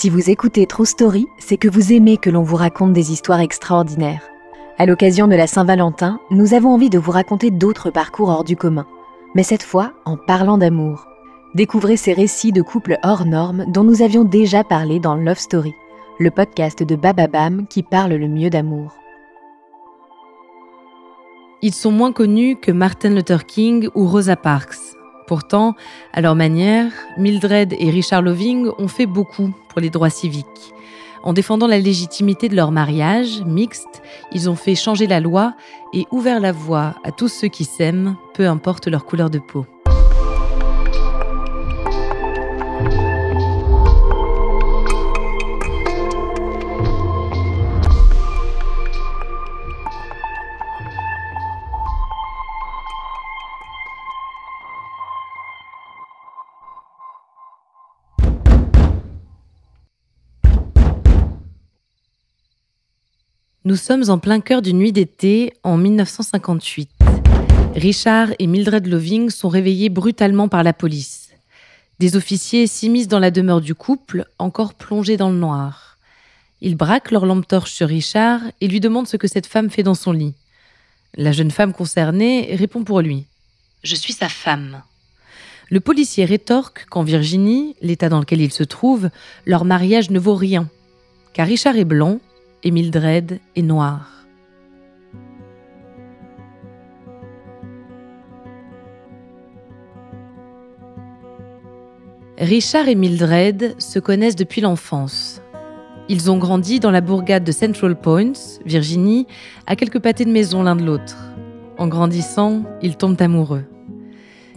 Si vous écoutez True Story, c'est que vous aimez que l'on vous raconte des histoires extraordinaires. À l'occasion de la Saint-Valentin, nous avons envie de vous raconter d'autres parcours hors du commun, mais cette fois en parlant d'amour. Découvrez ces récits de couples hors normes dont nous avions déjà parlé dans Love Story, le podcast de Bababam qui parle le mieux d'amour. Ils sont moins connus que Martin Luther King ou Rosa Parks. Pourtant, à leur manière, Mildred et Richard Loving ont fait beaucoup pour les droits civiques. En défendant la légitimité de leur mariage mixte, ils ont fait changer la loi et ouvert la voie à tous ceux qui s'aiment, peu importe leur couleur de peau. Nous sommes en plein cœur d'une nuit d'été en 1958. Richard et Mildred Loving sont réveillés brutalement par la police. Des officiers s'immiscent dans la demeure du couple, encore plongé dans le noir. Ils braquent leur lampe torche sur Richard et lui demandent ce que cette femme fait dans son lit. La jeune femme concernée répond pour lui. Je suis sa femme. Le policier rétorque qu'en Virginie, l'état dans lequel il se trouve, leur mariage ne vaut rien. Car Richard est blanc et Mildred est noire. Richard et Mildred se connaissent depuis l'enfance. Ils ont grandi dans la bourgade de Central Point, Virginie, à quelques pâtés de maison l'un de l'autre. En grandissant, ils tombent amoureux.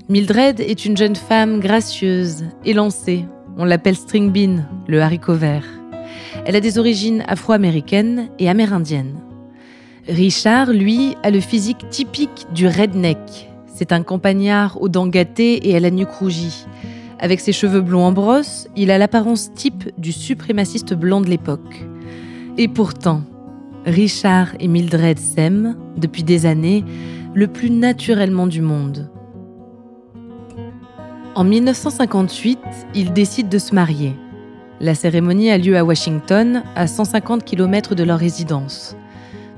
Mildred est une jeune femme gracieuse, élancée. On l'appelle String Bean, le haricot vert. Elle a des origines afro-américaines et amérindiennes. Richard, lui, a le physique typique du redneck. C'est un campagnard aux dents gâtées et à la nuque rougie. Avec ses cheveux blonds en brosse, il a l'apparence type du suprémaciste blanc de l'époque. Et pourtant, Richard et Mildred s'aiment, depuis des années, le plus naturellement du monde. En 1958, ils décident de se marier. La cérémonie a lieu à Washington, à 150 km de leur résidence.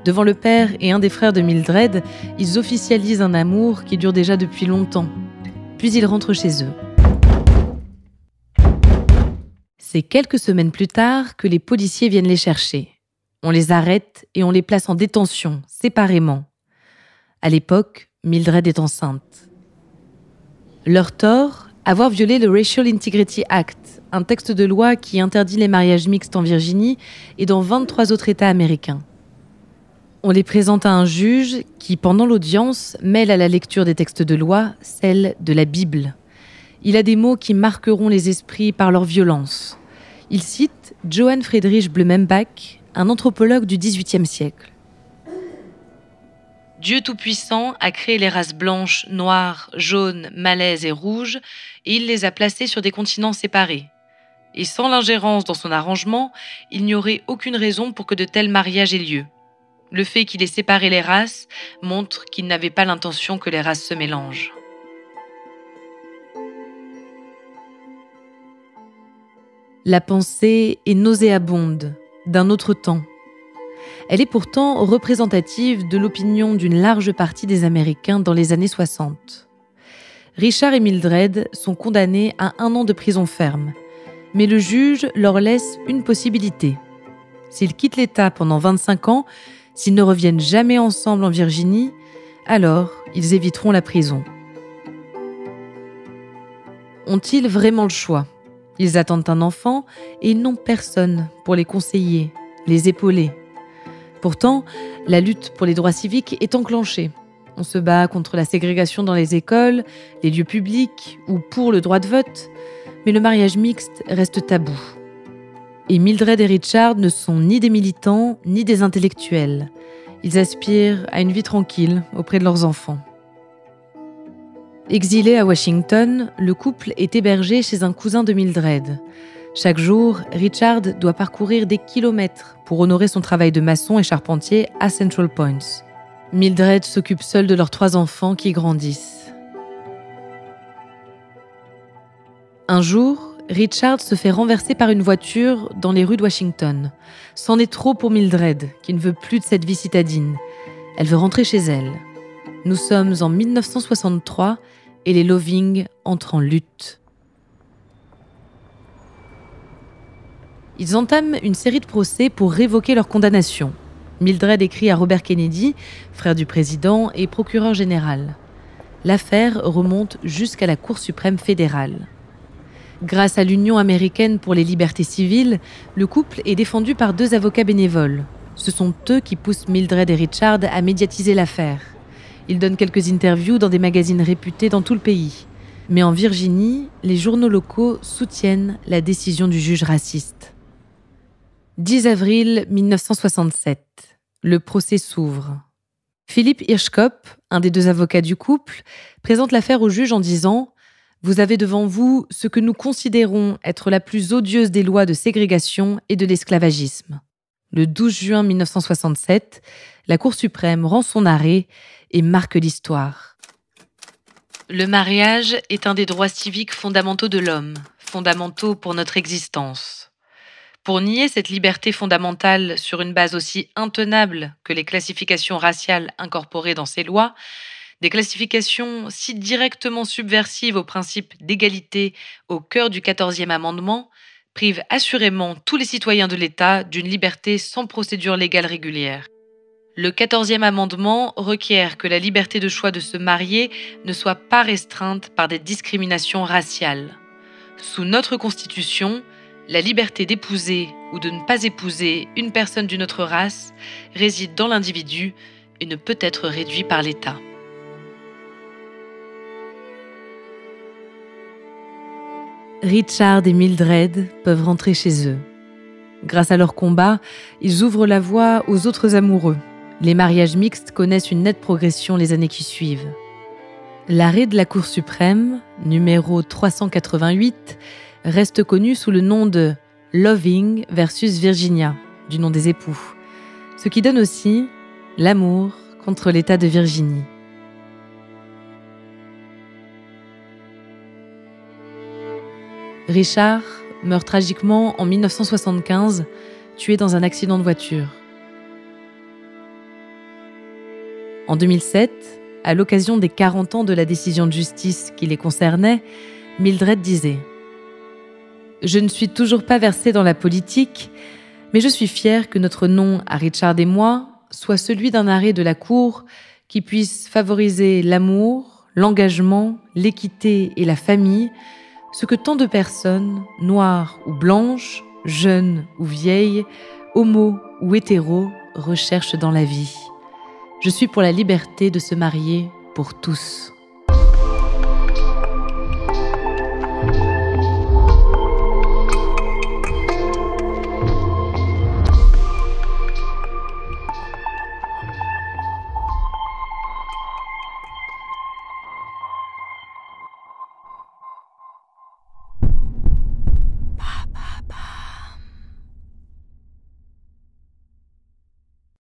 Devant le père et un des frères de Mildred, ils officialisent un amour qui dure déjà depuis longtemps. Puis ils rentrent chez eux. C'est quelques semaines plus tard que les policiers viennent les chercher. On les arrête et on les place en détention, séparément. À l'époque, Mildred est enceinte. Leur tort, avoir violé le Racial Integrity Act, un texte de loi qui interdit les mariages mixtes en Virginie et dans 23 autres États américains. On les présente à un juge qui, pendant l'audience, mêle à la lecture des textes de loi celle de la Bible. Il a des mots qui marqueront les esprits par leur violence. Il cite Johann Friedrich Blumenbach, un anthropologue du XVIIIe siècle. Dieu Tout-Puissant a créé les races blanches, noires, jaunes, malaises et rouges, et il les a placées sur des continents séparés, et sans l'ingérence dans son arrangement, il n'y aurait aucune raison pour que de tels mariages aient lieu. Le fait qu'il ait séparé les races montre qu'il n'avait pas l'intention que les races se mélangent. La pensée est nauséabonde, d'un autre temps. Elle est pourtant représentative de l'opinion d'une large partie des Américains dans les années 60. Richard et Mildred sont condamnés à un an de prison ferme, mais le juge leur laisse une possibilité. S'ils quittent l'État pendant 25 ans, s'ils ne reviennent jamais ensemble en Virginie, alors ils éviteront la prison. Ont-ils vraiment le choix? Ils attendent un enfant et ils n'ont personne pour les conseiller, les épauler. Pourtant, la lutte pour les droits civiques est enclenchée. On se bat contre la ségrégation dans les écoles, les lieux publics ou pour le droit de vote mais le mariage mixte reste tabou. Et Mildred et Richard ne sont ni des militants ni des intellectuels. Ils aspirent à une vie tranquille auprès de leurs enfants. Exilé à Washington, le couple est hébergé chez un cousin de Mildred. Chaque jour, Richard doit parcourir des kilomètres pour honorer son travail de maçon et charpentier à Central Points. Mildred s'occupe seule de leurs trois enfants qui grandissent. Un jour, Richard se fait renverser par une voiture dans les rues de Washington. C'en est trop pour Mildred, qui ne veut plus de cette vie citadine. Elle veut rentrer chez elle. Nous sommes en 1963 et les Loving entrent en lutte. Ils entament une série de procès pour révoquer leur condamnation. Mildred écrit à Robert Kennedy, frère du président et procureur général. L'affaire remonte jusqu'à la Cour suprême fédérale. Grâce à l'Union américaine pour les libertés civiles, le couple est défendu par deux avocats bénévoles. Ce sont eux qui poussent Mildred et Richard à médiatiser l'affaire. Ils donnent quelques interviews dans des magazines réputés dans tout le pays. Mais en Virginie, les journaux locaux soutiennent la décision du juge raciste. 10 avril 1967. Le procès s'ouvre. Philippe Hirschkopf, un des deux avocats du couple, présente l'affaire au juge en disant vous avez devant vous ce que nous considérons être la plus odieuse des lois de ségrégation et de l'esclavagisme. Le 12 juin 1967, la Cour suprême rend son arrêt et marque l'histoire. Le mariage est un des droits civiques fondamentaux de l'homme, fondamentaux pour notre existence. Pour nier cette liberté fondamentale sur une base aussi intenable que les classifications raciales incorporées dans ces lois, des classifications si directement subversives au principe d'égalité au cœur du 14e amendement privent assurément tous les citoyens de l'État d'une liberté sans procédure légale régulière. Le 14e amendement requiert que la liberté de choix de se marier ne soit pas restreinte par des discriminations raciales. Sous notre Constitution, la liberté d'épouser ou de ne pas épouser une personne d'une autre race réside dans l'individu et ne peut être réduite par l'État. Richard et Mildred peuvent rentrer chez eux. Grâce à leur combat, ils ouvrent la voie aux autres amoureux. Les mariages mixtes connaissent une nette progression les années qui suivent. L'arrêt de la Cour suprême, numéro 388, reste connu sous le nom de Loving versus Virginia, du nom des époux, ce qui donne aussi l'amour contre l'État de Virginie. Richard meurt tragiquement en 1975, tué dans un accident de voiture. En 2007, à l'occasion des 40 ans de la décision de justice qui les concernait, Mildred disait Je ne suis toujours pas versée dans la politique, mais je suis fière que notre nom à Richard et moi soit celui d'un arrêt de la Cour qui puisse favoriser l'amour, l'engagement, l'équité et la famille ce que tant de personnes, noires ou blanches, jeunes ou vieilles, homo ou hétéros, recherchent dans la vie. Je suis pour la liberté de se marier pour tous.